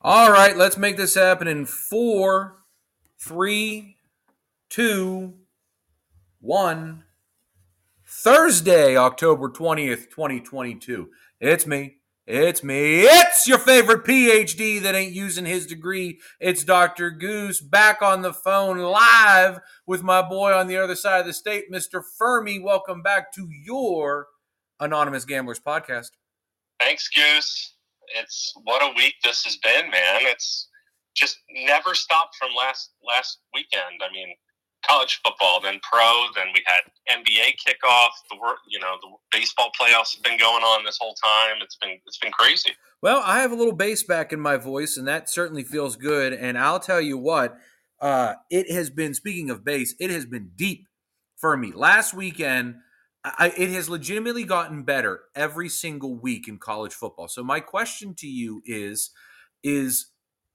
All right, let's make this happen in four, three, two, one. Thursday, October 20th, 2022. It's me. It's me. It's your favorite PhD that ain't using his degree. It's Dr. Goose back on the phone live with my boy on the other side of the state, Mr. Fuhrmy. Welcome back to your Anonymous Gamblers podcast. Thanks, Goose. It's what a week this has been, man. It's just never stopped from last last weekend. I mean, college football, then pro, then we had NBA kickoff. The work, you know the baseball playoffs have been going on this whole time. It's been it's been crazy. Well, I have a little bass back in my voice, and that certainly feels good. And I'll tell you what, uh, it has been. Speaking of bass, it has been deep for me. Last weekend, I, it has legitimately gotten better every single week in college football. So my question to you is, is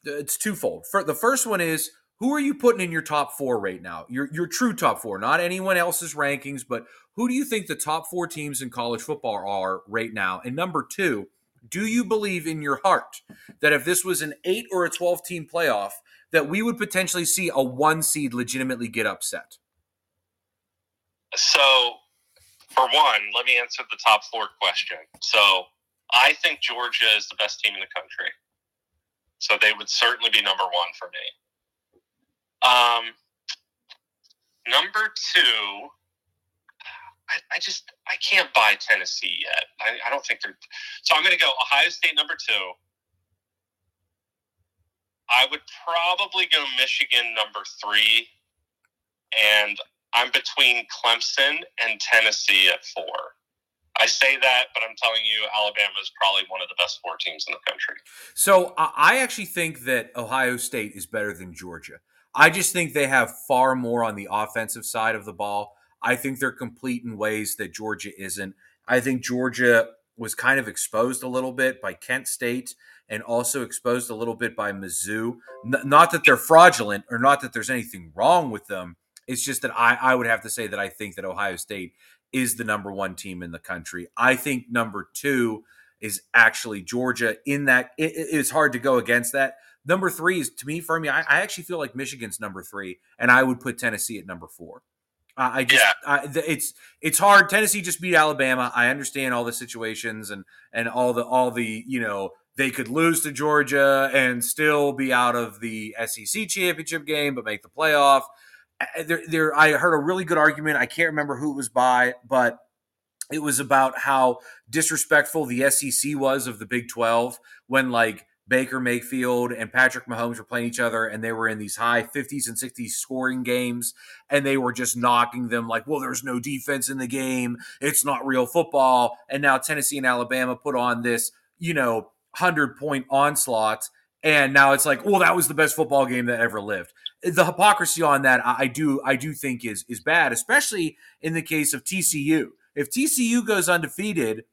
uh, it's twofold. For the first one is who are you putting in your top four right now? Your your true top four, not anyone else's rankings, but who do you think the top four teams in college football are right now? And number two, do you believe in your heart that if this was an eight or a twelve team playoff, that we would potentially see a one seed legitimately get upset? So, for one, let me answer the top four question. So, I think Georgia is the best team in the country. So they would certainly be number one for me. Um, number two, I, I, just I can't buy Tennessee yet. I, I don't think they're. So I'm going to go Ohio State number two. I would probably go Michigan number three, and I'm between Clemson and Tennessee at four. I say that, but I'm telling you, Alabama is probably one of the best four teams in the country. So I actually think that Ohio State is better than Georgia. I just think they have far more on the offensive side of the ball. I think they're complete in ways that Georgia isn't. I think Georgia was kind of exposed a little bit by Kent State and also exposed a little bit by Mizzou. Not that they're fraudulent or not that there's anything wrong with them. It's just that I, I would have to say that I think that Ohio State is the number one team in the country. I think number two is actually Georgia. In that, it, it's hard to go against that. Number three is to me for me. I, I, actually feel like Michigan's number three, and I would put Tennessee at number four. Uh, I just, yeah. I, it's it's hard. Tennessee just beat Alabama. I understand all the situations and and all the all the you know they could lose to Georgia and still be out of the SEC championship game, but make the playoff. There, there. I heard a really good argument. I can't remember who it was by, but it was about how disrespectful the SEC was of the Big Twelve when like Baker Mayfield and Patrick Mahomes were playing each other, and they were in these high 50s and 60s scoring games, and they were just knocking them like, well, there's no defense in the game. It's not real football. And now Tennessee and Alabama put on this, you know, 100 point onslaught. And now it's like, well, that was the best football game that ever lived. The hypocrisy on that, I do, I do think is is bad, especially in the case of TCU. If TCU goes undefeated,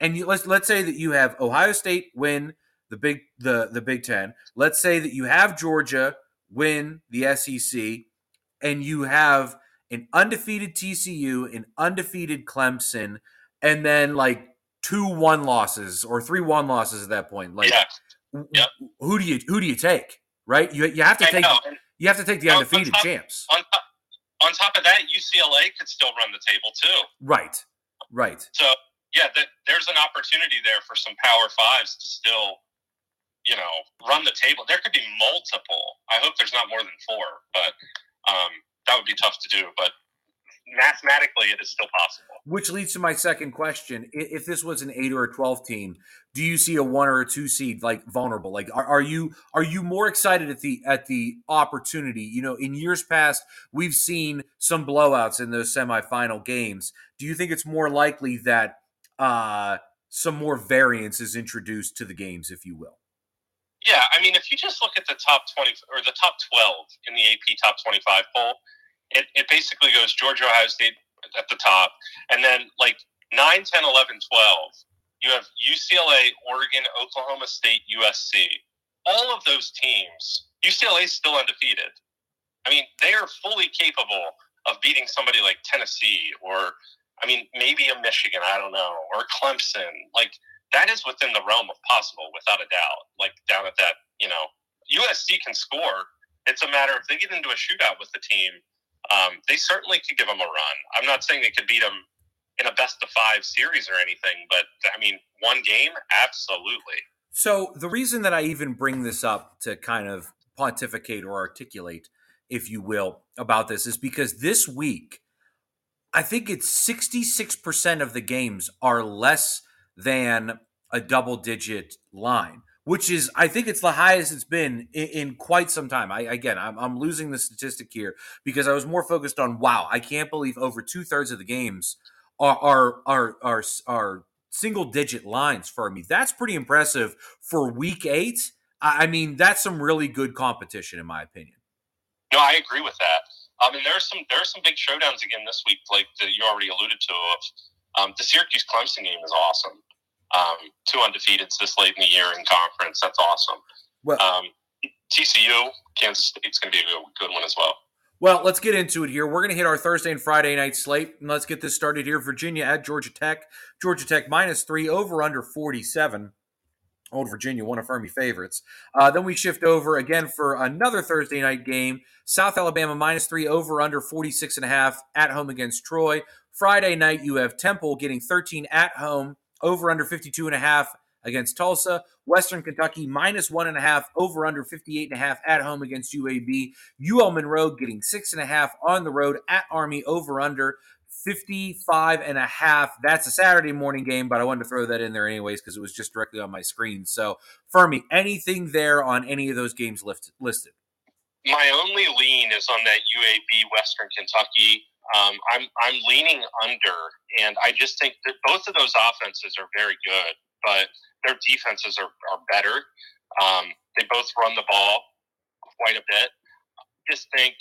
and you, let's let's say that you have Ohio State win the big the the Big Ten. Let's say that you have Georgia win the SEC, and you have an undefeated TCU, an undefeated Clemson, and then like two one losses or three one losses at that point. Like, yeah. who do you who do you take? Right, you you have to take you have to take the undefeated on top, champs. On top, on top of that, UCLA could still run the table too. Right, right. So yeah, there's an opportunity there for some Power Fives to still you know, run the table. There could be multiple. I hope there's not more than four, but um, that would be tough to do. But mathematically, it is still possible. Which leads to my second question: If this was an eight or a twelve team, do you see a one or a two seed like vulnerable? Like, are, are you are you more excited at the at the opportunity? You know, in years past, we've seen some blowouts in those semifinal games. Do you think it's more likely that uh, some more variance is introduced to the games, if you will? Yeah, I mean, if you just look at the top 20 or the top 12 in the AP top 25 poll, it, it basically goes Georgia, Ohio State at the top. And then like 9, 10, 11, 12, you have UCLA, Oregon, Oklahoma State, USC. All of those teams, UCLA is still undefeated. I mean, they are fully capable of beating somebody like Tennessee or, I mean, maybe a Michigan, I don't know, or Clemson. Like, that is within the realm of possible without a doubt like down at that you know, USC can score. It's a matter if they get into a shootout with the team, um, they certainly could give them a run. I'm not saying they could beat them in a best of five series or anything, but I mean, one game, absolutely. So the reason that I even bring this up to kind of pontificate or articulate, if you will, about this is because this week, I think it's 66% of the games are less than a double digit line which is I think it's the highest it's been in, in quite some time. I again, I'm, I'm, losing the statistic here because I was more focused on wow, I can't believe over two thirds of the games are are are are, are single digit lines for me. That's pretty impressive for week eight. I mean, that's some really good competition in my opinion. No, I agree with that. I mean, there's some there's some big showdowns again this week, like that you already alluded to. Um, the Syracuse Clemson game is awesome um, two undefeateds this late in the year in conference. That's awesome. Well, um, TCU, Kansas State's going to be a good one as well. Well, let's get into it here. We're going to hit our Thursday and Friday night slate. And let's get this started here. Virginia at Georgia Tech. Georgia Tech minus three, over under 47. Old Virginia, one of Fuhrmy favorites. Uh, then we shift over again for another Thursday night game. South Alabama minus three, over under 46 and a half at home against Troy. Friday night, you have Temple getting 13 at home over under 52 and a half against Tulsa. Western Kentucky minus one and a half, over under 58 and a half at home against UAB. UL Monroe getting six and a half on the road at Army, over under 55 and a half. That's a Saturday morning game, but I wanted to throw that in there anyways because it was just directly on my screen. So, Fuhrmy, anything there on any of those games listed? My only lean is on that UAB Western Kentucky um, I'm I'm leaning under, and I just think that both of those offenses are very good, but their defenses are, are better. Um, they both run the ball quite a bit. Just think,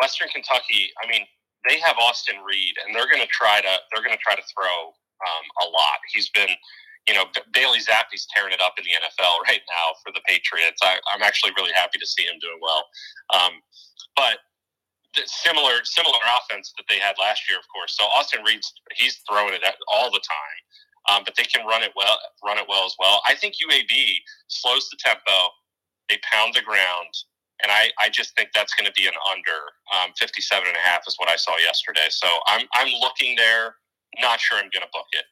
Western Kentucky. I mean, they have Austin Reed, and they're going to try to they're going to try to throw um, a lot. He's been, you know, Bailey Zappe's tearing it up in the NFL right now for the Patriots. I, am actually really happy to see him doing well. Um, but similar similar offense that they had last year, of course. So Austin Reed's he's throwing it all the time, um, but they can run it well, run it well as well. I think UAB slows the tempo, they pound the ground, and I, I just think that's going to be an under um, 57 and a half is what I saw yesterday. So I'm I'm looking there. Not sure I'm going to book it.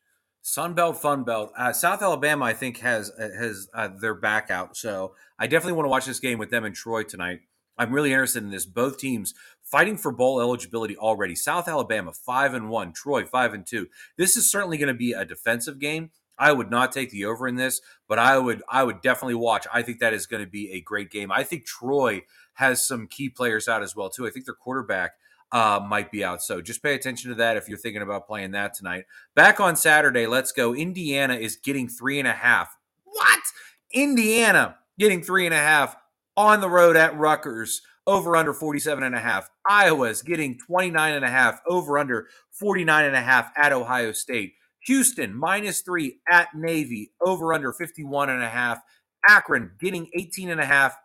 Sun Belt, Fun Belt. Uh, South Alabama, I think, has has uh, their back out. So I definitely want to watch this game with them in Troy tonight. I'm really interested in this. Both teams fighting for bowl eligibility already. South Alabama five and one, Troy five and two. This is certainly going to be a defensive game. I would not take the over in this, but I would I would definitely watch. I think that is going to be a great game. I think Troy has some key players out as well too. I think their quarterback uh, might be out. So just pay attention to that if you're thinking about playing that tonight. Back on Saturday, let's go. Indiana is getting three and a half. What? Indiana getting three and a half on the road at Rutgers over under 47 and a half. Iowa's getting 29 and a half over under 49 and a half at Ohio State. Houston minus 3 at Navy over under 51 and a half. Akron getting 18 and a half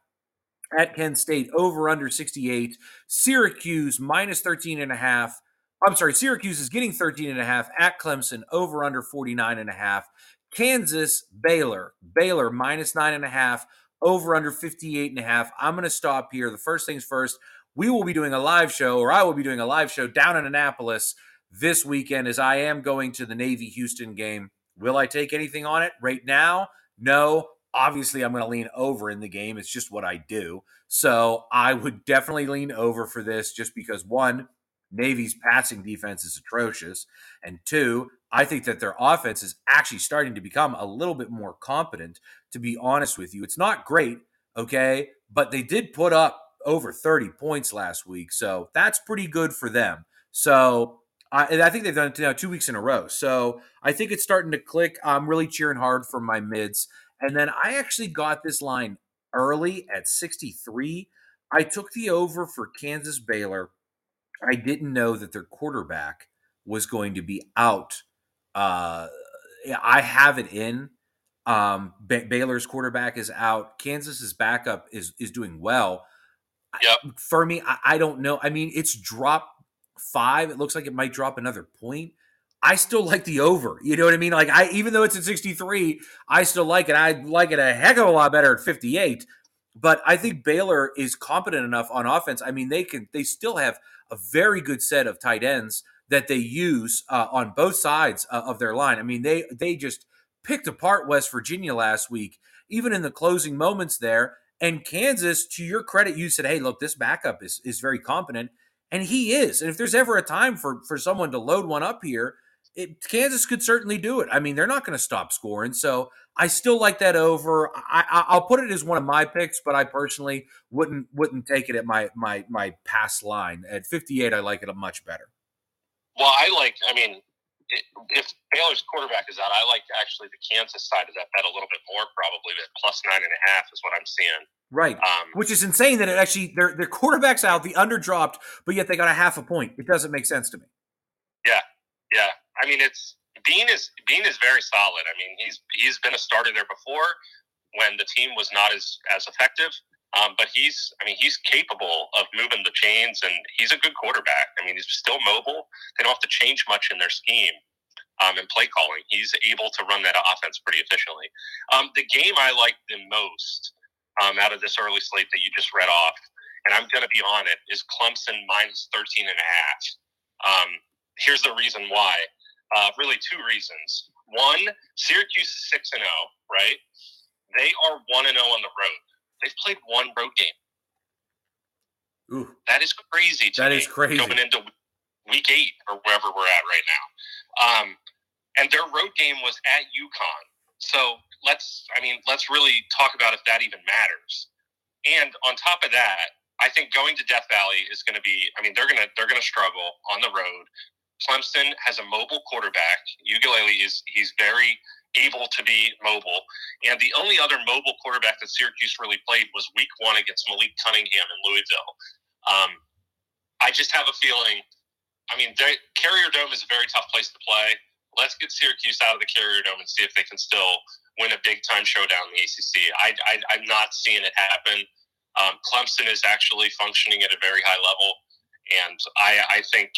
at Kent State over under 68. Syracuse minus 13 and a half. I'm sorry, Syracuse is getting 13 and a half at Clemson over under 49 and a half. Kansas, Baylor, Baylor minus nine and a half over under 58 and a half. I'm going to stop here. The first things first, we will be doing a live show, or I will be doing a live show down in Annapolis this weekend as I am going to the Navy Houston game. Will I take anything on it right now? No. Obviously, I'm going to lean over in the game. It's just what I do. So I would definitely lean over for this just because one, Navy's passing defense is atrocious. And two, I think that their offense is actually starting to become a little bit more competent, to be honest with you. It's not great, okay, but they did put up over 30 points last week. So that's pretty good for them. So I, I think they've done it now two weeks in a row. So I think it's starting to click. I'm really cheering hard for my mids. And then I actually got this line early at 63. I took the over for Kansas Baylor. I didn't know that their quarterback was going to be out uh, I have it in. Um, Baylor's quarterback is out. Kansas's backup is is doing well. Yep. For me, I, I don't know. I mean, it's dropped five. It looks like it might drop another point. I still like the over. You know what I mean? Like I even though it's at 63, I still like it. I like it a heck of a lot better at 58. But I think Baylor is competent enough on offense. I mean, they can they still have a very good set of tight ends that they use uh, on both sides uh, of their line. I mean, they they just picked apart West Virginia last week, even in the closing moments there. And Kansas, to your credit, you said, "Hey, look, this backup is is very competent," and he is. And if there's ever a time for for someone to load one up here, it, Kansas could certainly do it. I mean, they're not going to stop scoring, so I still like that over. I, will put it as one of my picks, but I personally wouldn't wouldn't take it at my my my pass line at 58. I like it much better. Well, I like. I mean, if Baylor's quarterback is out, I like actually the Kansas side of that bet a little bit more, probably. That plus nine and a half is what I'm seeing. Right, um, which is insane that it actually their their quarterback's out, the under dropped, but yet they got a half a point. It doesn't make sense to me. Yeah, yeah. I mean, it's Bean is Bean is very solid. I mean, he's he's been a starter there before when the team was not as as effective. Um, but he's, I mean, he's capable of moving the chains, and he's a good quarterback. I mean, he's still mobile. They don't have to change much in their scheme um, and play calling. He's able to run that offense pretty efficiently. Um, the game I like the most um, out of this early slate that you just read off, and I'm going to be on it, is Clemson minus 13 and a half. Um, here's the reason why. Uh, really, two reasons. One, Syracuse is 6 and 0, right? They are 1 and 0 on the road They've played one road game. Ooh. That is crazy. That is crazy. Going into week eight or wherever we're at right now. Um, and their road game was at UConn. So let's, I mean, let's really talk about if that even matters. And on top of that, I think going to Death Valley is going to be. I mean, they're gonna they're gonna struggle on the road. Clemson has a mobile quarterback. Uiagalelei is he's very able to be mobile. And the only other mobile quarterback that Syracuse really played was week one against Malik Cunningham in Louisville. Um, I just have a feeling, I mean, Carrier Dome is a very tough place to play. Let's get Syracuse out of the Carrier Dome and see if they can still win a big time showdown in the ACC. I, I, am not seeing it happen. Um, Clemson is actually functioning at a very high level. And I, I think,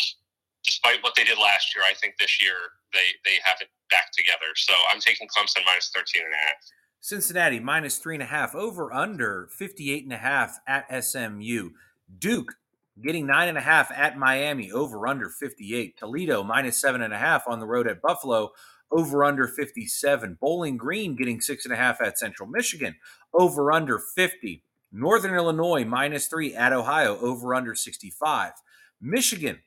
despite what they did last year, I think this year they, they have it back together. So I'm taking Clemson minus 13 and a half. Cincinnati minus three and a half over under 58 and a half at SMU. Duke getting nine and a half at Miami over under 58. Toledo minus seven and a half on the road at Buffalo over under 57. Bowling Green getting six and a half at Central Michigan over under 50. Northern Illinois minus three at Ohio over under 65. Michigan,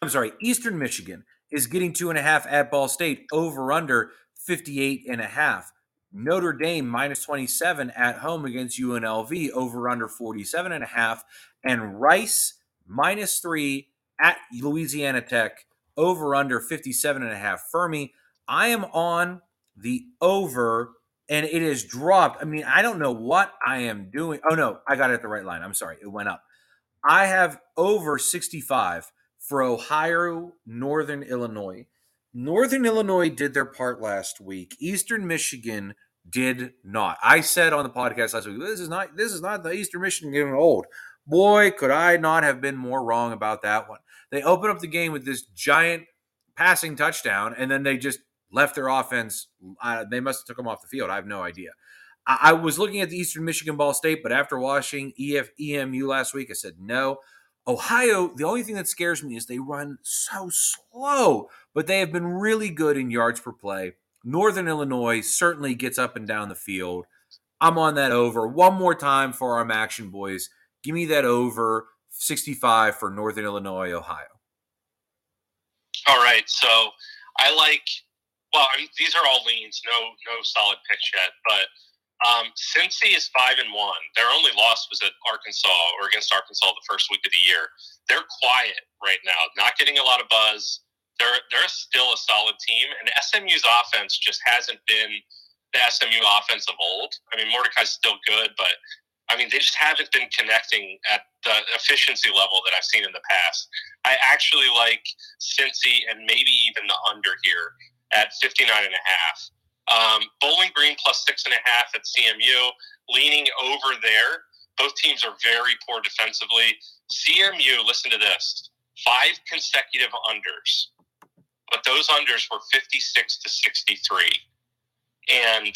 I'm sorry, Eastern Michigan is getting two and a half at Ball State over under 58 and a half. Notre Dame minus 27 at home against UNLV over under 47 and a half. And Rice minus three at Louisiana Tech over under 57 and a half. Fuhrmy, I am on the over and it is dropped. I mean, I don't know what I am doing. Oh no, I got it at the right line. I'm sorry. It went up. I have over 65 for Ohio, Northern Illinois. Northern Illinois did their part last week. Eastern Michigan did not. I said on the podcast last week, this is not this is not the Eastern Michigan getting old. Boy, could I not have been more wrong about that one. They opened up the game with this giant passing touchdown, and then they just left their offense. Uh, they must have took them off the field. I have no idea. I, I was looking at the Eastern Michigan Ball State, but after watching EF EMU last week, I said no. Ohio, the only thing that scares me is they run so slow, but they have been really good in yards per play. Northern Illinois certainly gets up and down the field. I'm on that over. One more time for our action boys. Give me that over 65 for Northern Illinois, Ohio. All right. So I like, well, I mean, these are all leans, no, no solid picks yet, but um, Cincy is five and one. Their only loss was at Arkansas or against Arkansas the first week of the year. They're quiet right now, not getting a lot of buzz. They're they're still a solid team, and SMU's offense just hasn't been the SMU offense of old. I mean, Mordecai's still good, but I mean, they just haven't been connecting at the efficiency level that I've seen in the past. I actually like Cincy and maybe even the under here at 59 and a half. Um, Bowling Green plus six and a half at CMU, leaning over there. Both teams are very poor defensively. CMU, listen to this five consecutive unders, but those unders were 56 to 63. And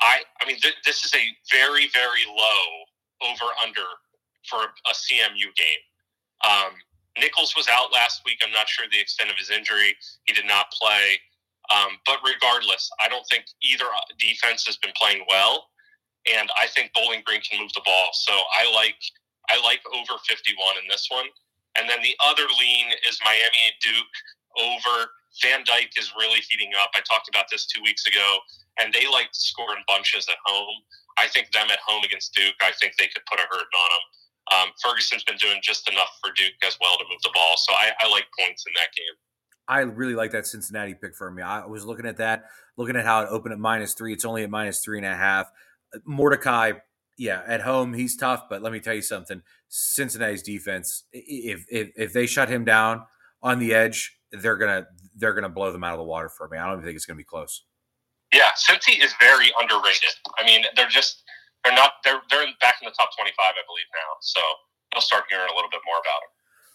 I I mean th- this is a very very low over under for a CMU game. Um, Nichols was out last week. I'm not sure the extent of his injury. He did not play. Um, but regardless, I don't think either defense has been playing well, and I think Bowling Green can move the ball. So I like I like over 51 in this one. And then the other lean is Miami and Duke over. Van Dyke is really heating up. I talked about this two weeks ago, and they like to score in bunches at home. I think them at home against Duke, I think they could put a hurting on them. Um, Ferguson's been doing just enough for Duke as well to move the ball, so I, I like points in that game. I really like that Cincinnati pick for me. I was looking at that, looking at how it opened at minus three. It's only at minus three and a half. Uh, Mordecai, yeah, at home he's tough, but let me tell you something. Cincinnati's defense, if if, if they shut him down on the edge, they're gonna they're gonna blow them out of the water for me. I don't even think it's gonna be close. Yeah, Cincy is very underrated. I mean, they're just they're not they're they're back in the top twenty five, I believe now. So you'll start hearing a little bit more about them.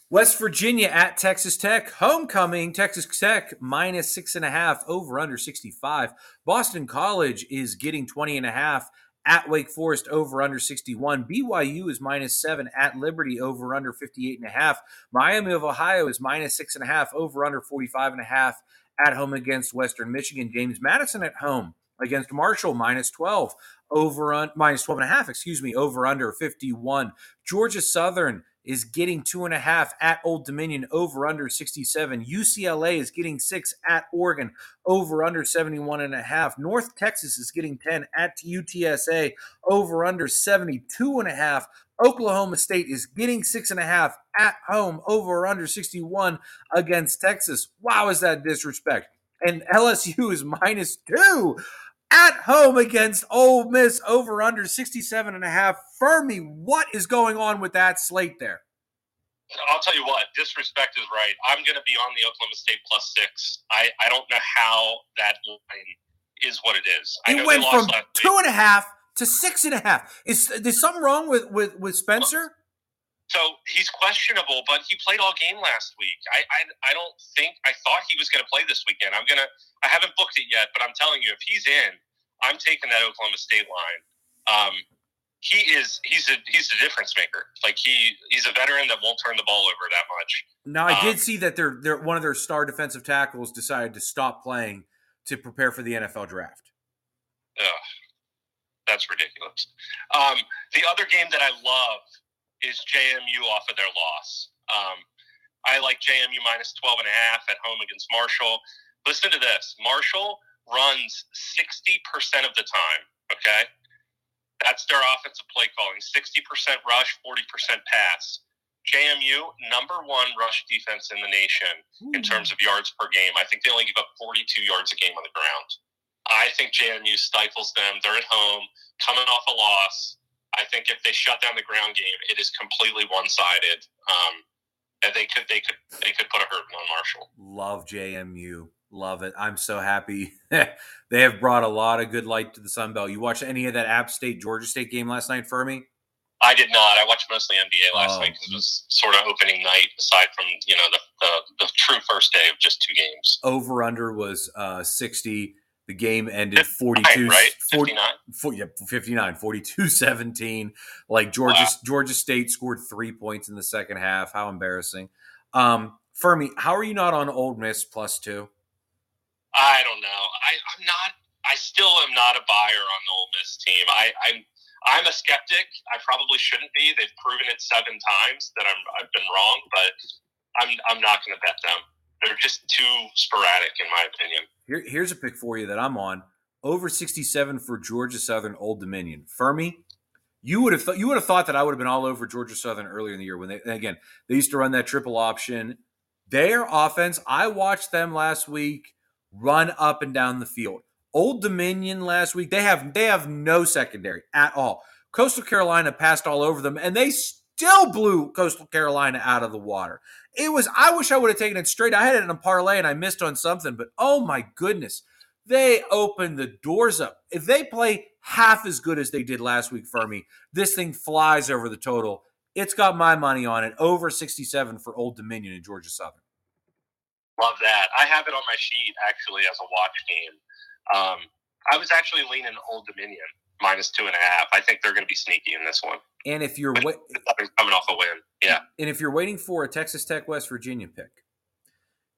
West Virginia at Texas Tech. Homecoming, Texas Tech minus six and a half, over under 65. Boston College is getting 20 and a half at Wake Forest over under 61. BYU is minus seven at Liberty over under 58 and a half. Miami of Ohio is minus six and a half over under 45 and a half at home against Western Michigan. James Madison at home against Marshall minus 12 over on minus 12 and a half, excuse me, over under 51. Georgia Southern is getting two and a half at Old Dominion over under 67. UCLA is getting six at Oregon over under 71 and a half. North Texas is getting 10 at UTSA over under 72 and a half. Oklahoma State is getting six and a half at home over under 61 against Texas. Wow, is that disrespect? And LSU is minus two at home against Ole Miss over under 67 and a half. Fuhrmy, what is going on with that slate there? I'll tell you what, disrespect is right. I'm going to be on the Oklahoma State plus six. I, I don't know how that line is what it is. It went from two and a half to six and a half. Is there's something wrong with with with Spencer? So he's questionable, but he played all game last week. I, I, I don't think I thought he was going to play this weekend. I'm gonna I haven't booked it yet, but I'm telling you, if he's in, I'm taking that Oklahoma State line. Um, he is he's a he's a difference maker. Like he he's a veteran that won't turn the ball over that much. Now I um, did see that their their one of their star defensive tackles decided to stop playing to prepare for the NFL draft. Ugh, that's ridiculous. Um, the other game that I love is JMU off of their loss. Um, I like JMU minus 12 and a half at home against Marshall. Listen to this Marshall runs 60% of the time, okay? That's their offensive play calling 60% rush, 40% pass. JMU, number one rush defense in the nation in terms of yards per game. I think they only give up 42 yards a game on the ground. I think JMU stifles them. They're at home, coming off a loss. I think if they shut down the ground game, it is completely one sided. Um, and they could they could they could put a hurting on Marshall. Love JMU. Love it. I'm so happy. they have brought a lot of good light to the Sun Belt. You watched any of that App State Georgia State game last night, Fuhrmy? I did not. I watched mostly NBA last oh. night because it was sort of opening night. Aside from you know the, the, the true first day of just two games. Over under was uh, sixty. The game ended 42 right? 59. 40, yeah, 59 42 17. Like Georgia wow. Georgia State scored 3 points in the second half. How embarrassing. Um Fuhrmy, how are you not on Ole Miss plus 2? I don't know. I, I'm not I still am not a buyer on the Ole Miss team. I, I'm I'm a skeptic. I probably shouldn't be. They've proven it seven times that I'm I've been wrong, but I'm I'm not going to bet them. They're just too sporadic, in my opinion. Here, here's a pick for you that I'm on. Over 67 for Georgia Southern Old Dominion. Fuhrmy, you would have th- you would have thought that I would have been all over Georgia Southern earlier in the year when they again they used to run that triple option. Their offense, I watched them last week run up and down the field. Old Dominion last week, they have they have no secondary at all. Coastal Carolina passed all over them, and they still blew Coastal Carolina out of the water. It was, I wish I would have taken it straight. I had it in a parlay and I missed on something, but oh my goodness, they opened the doors up. If they play half as good as they did last week for me, this thing flies over the total. It's got my money on it, over 67 for Old Dominion in Georgia Southern. Love that. I have it on my sheet actually as a watch game. Um, I was actually leaning Old Dominion minus two and a half. I think they're going to be sneaky in this one. And if you're wa- coming off a win, yeah. And if you're waiting for a Texas Tech West Virginia pick,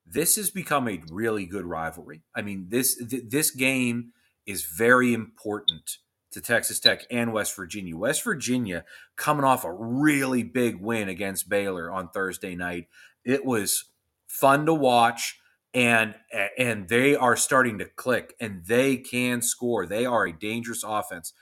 this has become a really good rivalry. I mean this th- this game is very important to Texas Tech and West Virginia. West Virginia coming off a really big win against Baylor on Thursday night. It was fun to watch and and they are starting to click and they can score. They are a dangerous offense.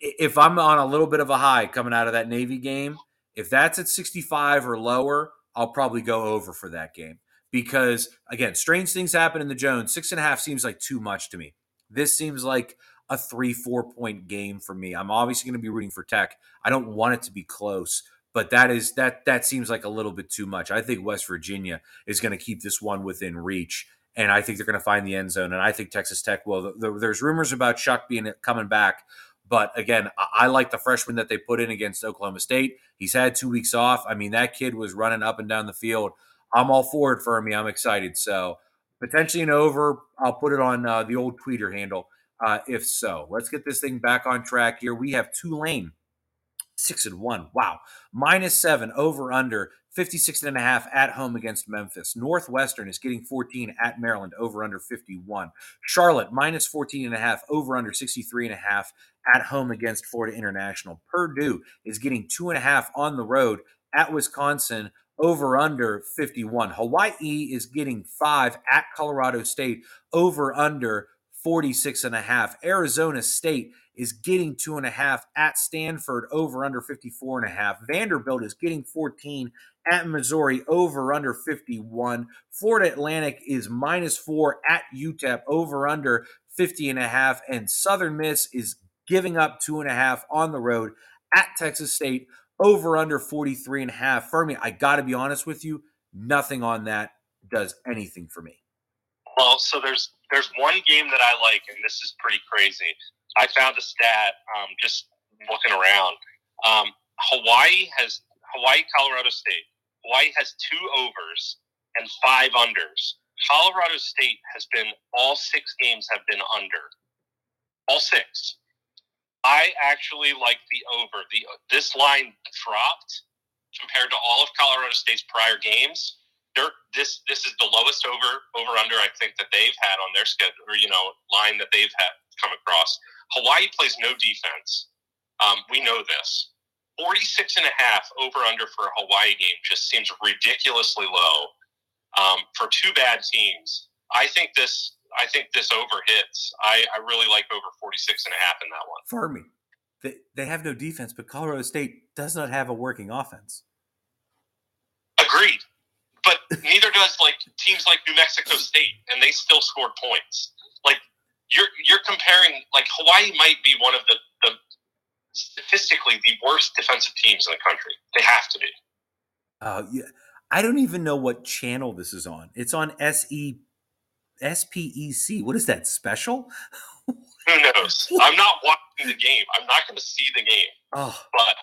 If I'm on a little bit of a high coming out of that Navy game, if that's at 65 or lower, I'll probably go over for that game because again, strange things happen in the Jones. Six and a half seems like too much to me. This seems like a three, four point game for me. I'm obviously going to be rooting for Tech. I don't want it to be close, but that is that that seems like a little bit too much. I think West Virginia is going to keep this one within reach, and I think they're going to find the end zone. And I think Texas Tech will. There's rumors about Shough being coming back, but again, I like the freshman that they put in against Oklahoma State. He's had two weeks off. I mean, that kid was running up and down the field. I'm all for it for me. I'm excited. So potentially an over. I'll put it on uh, the old tweeter handle uh, if so. Let's get this thing back on track here. We have Tulane, six and one. Wow. Minus seven over under 56 and a half at home against Memphis. Northwestern is getting 14 at Maryland over under 51. Charlotte minus 14 and a half over under 63 and a half at home against Florida International. Purdue is getting two and a half on the road at Wisconsin over under 51. Hawaii is getting five at Colorado State over under 46 and a half. Arizona State is getting two and a half at Stanford over under 54 and a half. Vanderbilt is getting 14 at Missouri over under 51. Florida Atlantic is minus four at UTEP over under 50 and a half. And Southern Miss is giving up two and a half on the road at Texas State over under 43 and a half. Fuhrmy, I got to be honest with you, nothing on that does anything for me. Well, so there's there's one game that I like, and this is pretty crazy. I found a stat um, just looking around. Um, Hawaii has Hawaii, Colorado State. Hawaii has two overs and five unders. Colorado State has been all six games have been under. All six. I actually like the over. The this line dropped compared to all of Colorado State's prior games this this is the lowest over over under I think that they've had on their schedule or you know line that they've had come across. Hawaii plays no defense. Um, we know this. 46 and a half over under for a Hawaii game just seems ridiculously low um, for two bad teams. I think this I think this over hits. I, I really like over 46 and a half in that one. For me, they, they have no defense, but Colorado State does not have a working offense. Agreed but neither does like teams like New Mexico State, and they still scored points. Like you're you're comparing like Hawaii might be one of the, the statistically the worst defensive teams in the country. They have to be. Uh, yeah. I don't even know what channel this is on. It's on SE SPEC. What is that special? Who knows? I'm not watching the game. I'm not going to see the game. Oh. But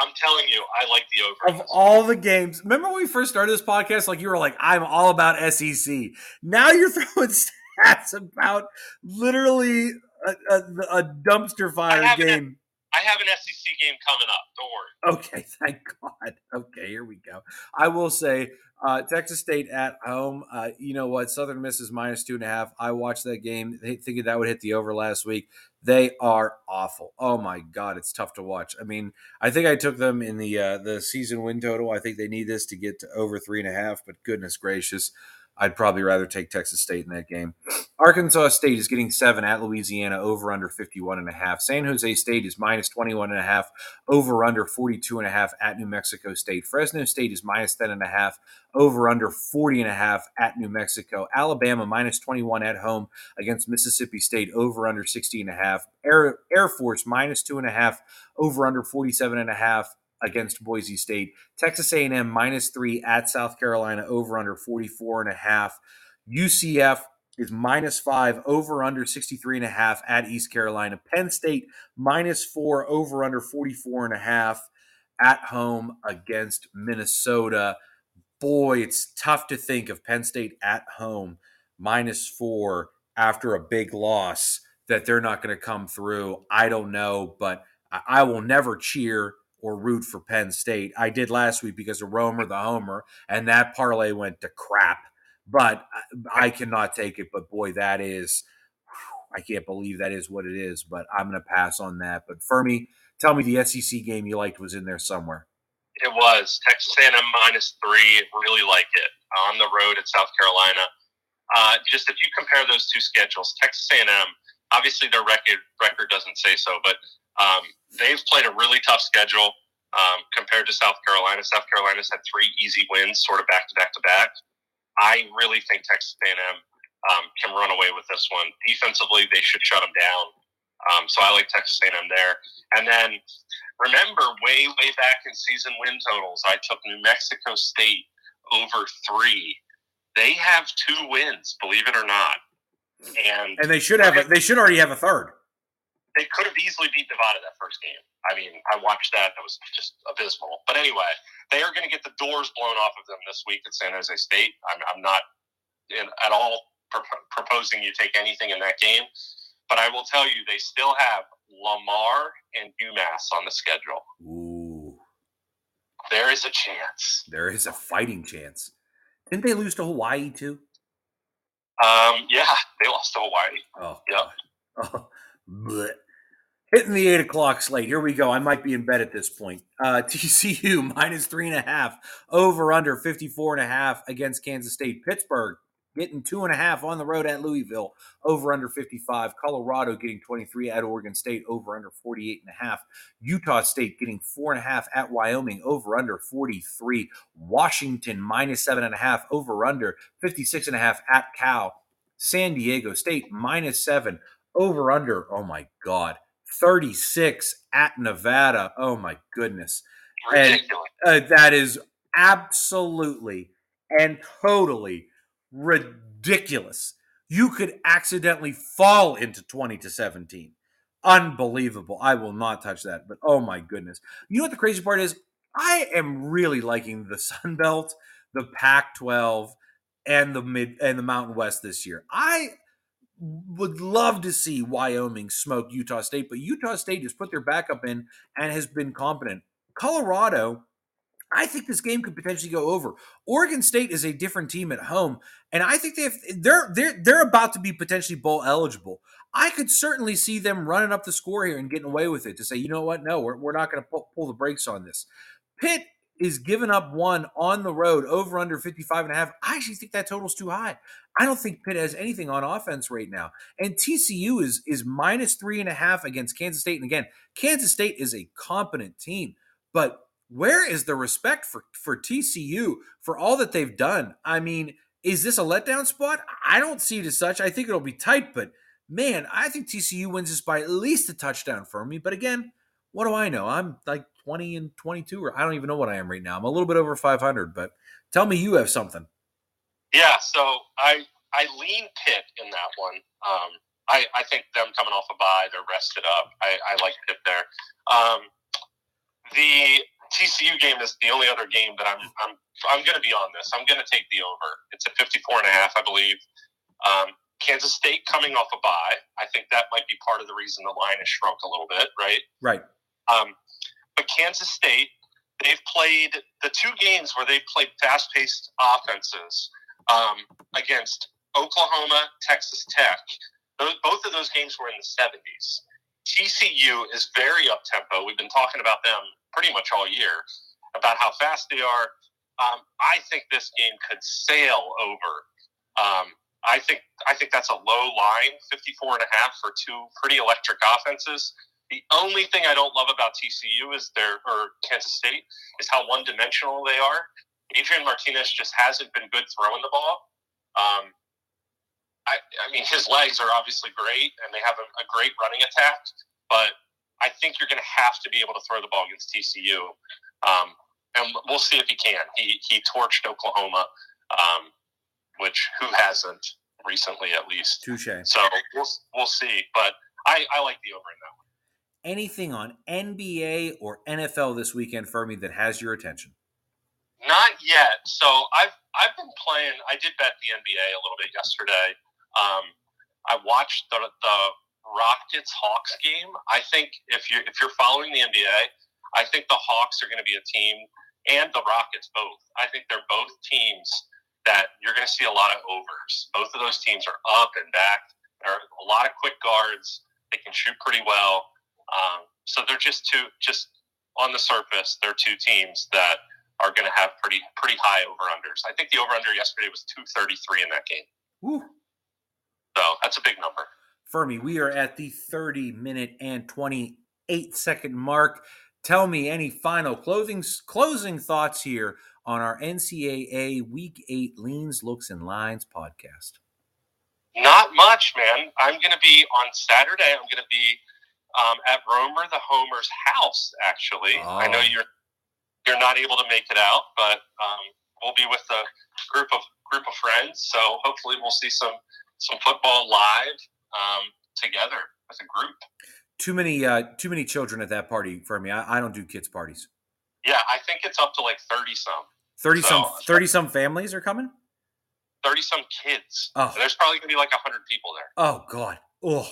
I'm telling you, I like the over. Of all the games, remember when we first started this podcast? Like you were like, "I'm all about SEC." Now you're throwing stats about literally a, a, a dumpster fire game. An, I have an SEC game coming up. Don't worry. Okay, thank God. Okay, here we go. I will say uh, Texas State at home. Uh, you know what? Southern Miss is minus two and a half. I watched that game thinking that would hit the over last week. They are awful. Oh my god, it's tough to watch. I mean, I think I took them in the uh, the season win total. I think they need this to get to over three and a half. But goodness gracious, I'd probably rather take Texas State in that game. Arkansas State is getting seven at Louisiana over under 51 and a half. San Jose State is minus 21 and a half over under 42 and a half at New Mexico State. Fresno State is minus 10 and a half over under 40 and a half at New Mexico. Alabama minus 21 at home against Mississippi State over under 60 and a half. Air, Air Force minus two and a half over under 47 and a half against Boise State. Texas A&M minus three at South Carolina over under 44 and a half. UCF is minus five over under 63 and a half at East Carolina. Penn State minus four over under 44 and a half at home against Minnesota. Boy, it's tough to think of Penn State at home minus four after a big loss that they're not going to come through. I don't know, but I, I will never cheer or root for Penn State. I did last week because of Romer the Homer, and that parlay went to crap. But I, I cannot take it. But boy, that is, I can't believe that is what it is. But I'm going to pass on that. But Fuhrmy, tell me the SEC game you liked was in there somewhere. It was Texas A&M minus three. Really like it on the road at South Carolina. Uh, just if you compare those two schedules, Texas A&M obviously their record record doesn't say so, but um, they've played a really tough schedule um, compared to South Carolina. South Carolina's had three easy wins, sort of back to back to back. I really think Texas A&M um, can run away with this one. Defensively, they should shut them down. Um, so I like Texas A&M there. And then remember, way way back in season win totals, I took New Mexico State over three. They have two wins, believe it or not. And and they should have a, they should already have a third. They could have easily beat Nevada that first game. I mean, I watched that; that was just abysmal. But anyway, they are going to get the doors blown off of them this week at San Jose State. I'm, I'm not in, at all pro- proposing you take anything in that game, but I will tell you they still have Lamar and UMass on the schedule. Ooh, There is a chance. there is a fighting chance. Didn't they lose to Hawaii too? Um, yeah, they lost to Hawaii. Oh. God. Oh, bleh. Hitting the eight o'clock slate. Here we go. I might be in bed at this point. Uh, TCU minus three and a half, over under 54 and a half against Kansas State. Pittsburgh getting two and a half on the road at Louisville, over under 55. Colorado getting 23 at Oregon State, over under 48 and a half. Utah State getting four and a half at Wyoming, over under 43. Washington minus seven and a half, over under 56 and a half at Cal. San Diego State minus seven, over under, oh my God, 36 at Nevada. Oh my goodness. And- Ridiculous. Uh, that is absolutely and totally ridiculous. You could accidentally fall into 20 to 17. Unbelievable. I will not touch that, but oh my goodness. You know what the crazy part is? I am really liking the Sun Belt, the Pac 12, and the mid and the Mountain West this year. I would love to see Wyoming smoke Utah State, but Utah State has put their backup in and has been competent. Colorado, I think this game could potentially go over. Oregon State is a different team at home, and I think they have they're they're they're about to be potentially bowl eligible. I could certainly see them running up the score here and getting away with it to say, you know what, no, we're, we're not going to pull, pull the brakes on this. Pitt is giving up one on the road over under 55 and a half. I actually think that total's too high. I don't think Pitt has anything on offense right now. And TCU is is minus three and a half against Kansas State. And again, Kansas State is a competent team, but where is the respect for for TCU for all that they've done? I mean, is this a letdown spot? I don't see it as such. I think it'll be tight, but man, I think TCU wins this by at least a touchdown for me. But again, what do I know? I'm like 20 and 22, or I don't even know what I am right now. I'm a little bit over 500, but tell me you have something. Yeah, so I I lean Pitt in that one. Um, I I think them coming off a bye, they're rested up. I, I like Pitt there. Um, the TCU game is the only other game that I'm I'm I'm going to be on this. I'm going to take the over. It's at 54 and a half, I believe. Um, Kansas State coming off a bye. I think that might be part of the reason the line has shrunk a little bit, right? Right. Um, but Kansas State, they've played the two games where they've played fast-paced offenses um, against Oklahoma, Texas Tech. Those, both of those games were in the 70s. TCU is very up tempo. We've been talking about them pretty much all year about how fast they are. Um, I think this game could sail over. Um, I think I think that's a low line, 54 and a half for two pretty electric offenses. The only thing I don't love about TCU is their or Kansas State is how one dimensional they are. Adrian Martinez just hasn't been good throwing the ball. Um, I, I mean, his legs are obviously great, and they have a, a great running attack. But I think you're going to have to be able to throw the ball against TCU, um, and we'll see if he can. He he torched Oklahoma, um, which who hasn't recently, at least. Touche. So we'll we'll see. But I, I like the over in that one. Anything on NBA or NFL this weekend for me that has your attention? Not yet. So I've I've been playing. I did bet the NBA a little bit yesterday. Um, I watched the the Rockets Hawks game, I think if you're if you're following the NBA, I think the Hawks are going to be a team, and the Rockets both. I think they're both teams that you're going to see a lot of overs. Both of those teams are up and back. There are a lot of quick guards. They can shoot pretty well. Um, so they're just two, just on the surface, they're two teams that are going to have pretty pretty high over unders. I think the over under yesterday was two thirty three in that game. Woo. So that's a big number. Fuhrmy, we are at the 30 minute and 28 second mark. Tell me any final closing closing thoughts here on our NCAA Week 8 Leans, Looks, and Lines podcast. Not much, man. I'm going to be on Saturday. I'm going to be um, at Romer the Homer's house. Actually, oh. I know oh. you're you're not able to make it out, but um, we'll be with a group of group of friends. So hopefully, we'll see some some football live um, together as a group. Too many uh, too many children at that party for me. I, I don't do kids parties. Yeah, I think it's up to like thirty some. Thirty so, some thirty some families are coming. Thirty some kids. Oh, there's probably gonna be like hundred people there. Oh God. Oh,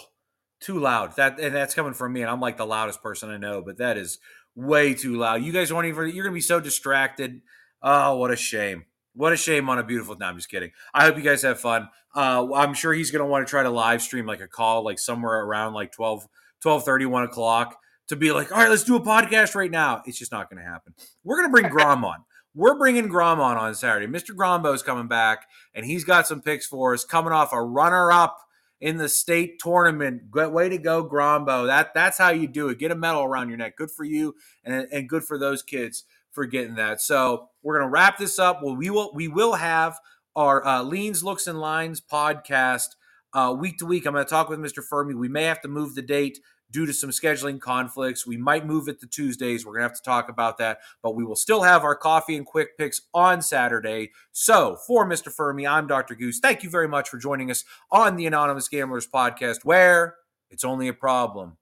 too loud. That and that's coming from me, and I'm like the loudest person I know, but that is way too loud. You guys won't even. You're gonna be so distracted. Oh, what a shame. What a shame on a beautiful. No, I'm just kidding. I hope you guys have fun. Uh, I'm sure he's gonna want to try to live stream like a call, like somewhere around like 12, 12 30, 1 o'clock to be like, all right, let's do a podcast right now. It's just not going to happen. We're going to bring Grom on. We're bringing Grom on on Saturday. Mr. Grombo's coming back, and he's got some picks for us. Coming off a runner-up in the state tournament. Good way to go, Grombo. That that's how you do it. Get a medal around your neck. Good for you, and and good for those kids for getting that. So we're gonna wrap this up. Well, we will we will have our uh, leans, looks, and lines podcast uh, week to week. I'm going to talk with Mr. Fuhrmy. We may have to move the date due to some scheduling conflicts. We might move it to Tuesdays. We're going to have to talk about that, but we will still have our coffee and quick picks on Saturday. So, for Mr. Fuhrmy, I'm Dr. Goose. Thank you very much for joining us on the Anonymous Gamblers podcast, where it's only a problem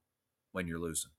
when you're losing.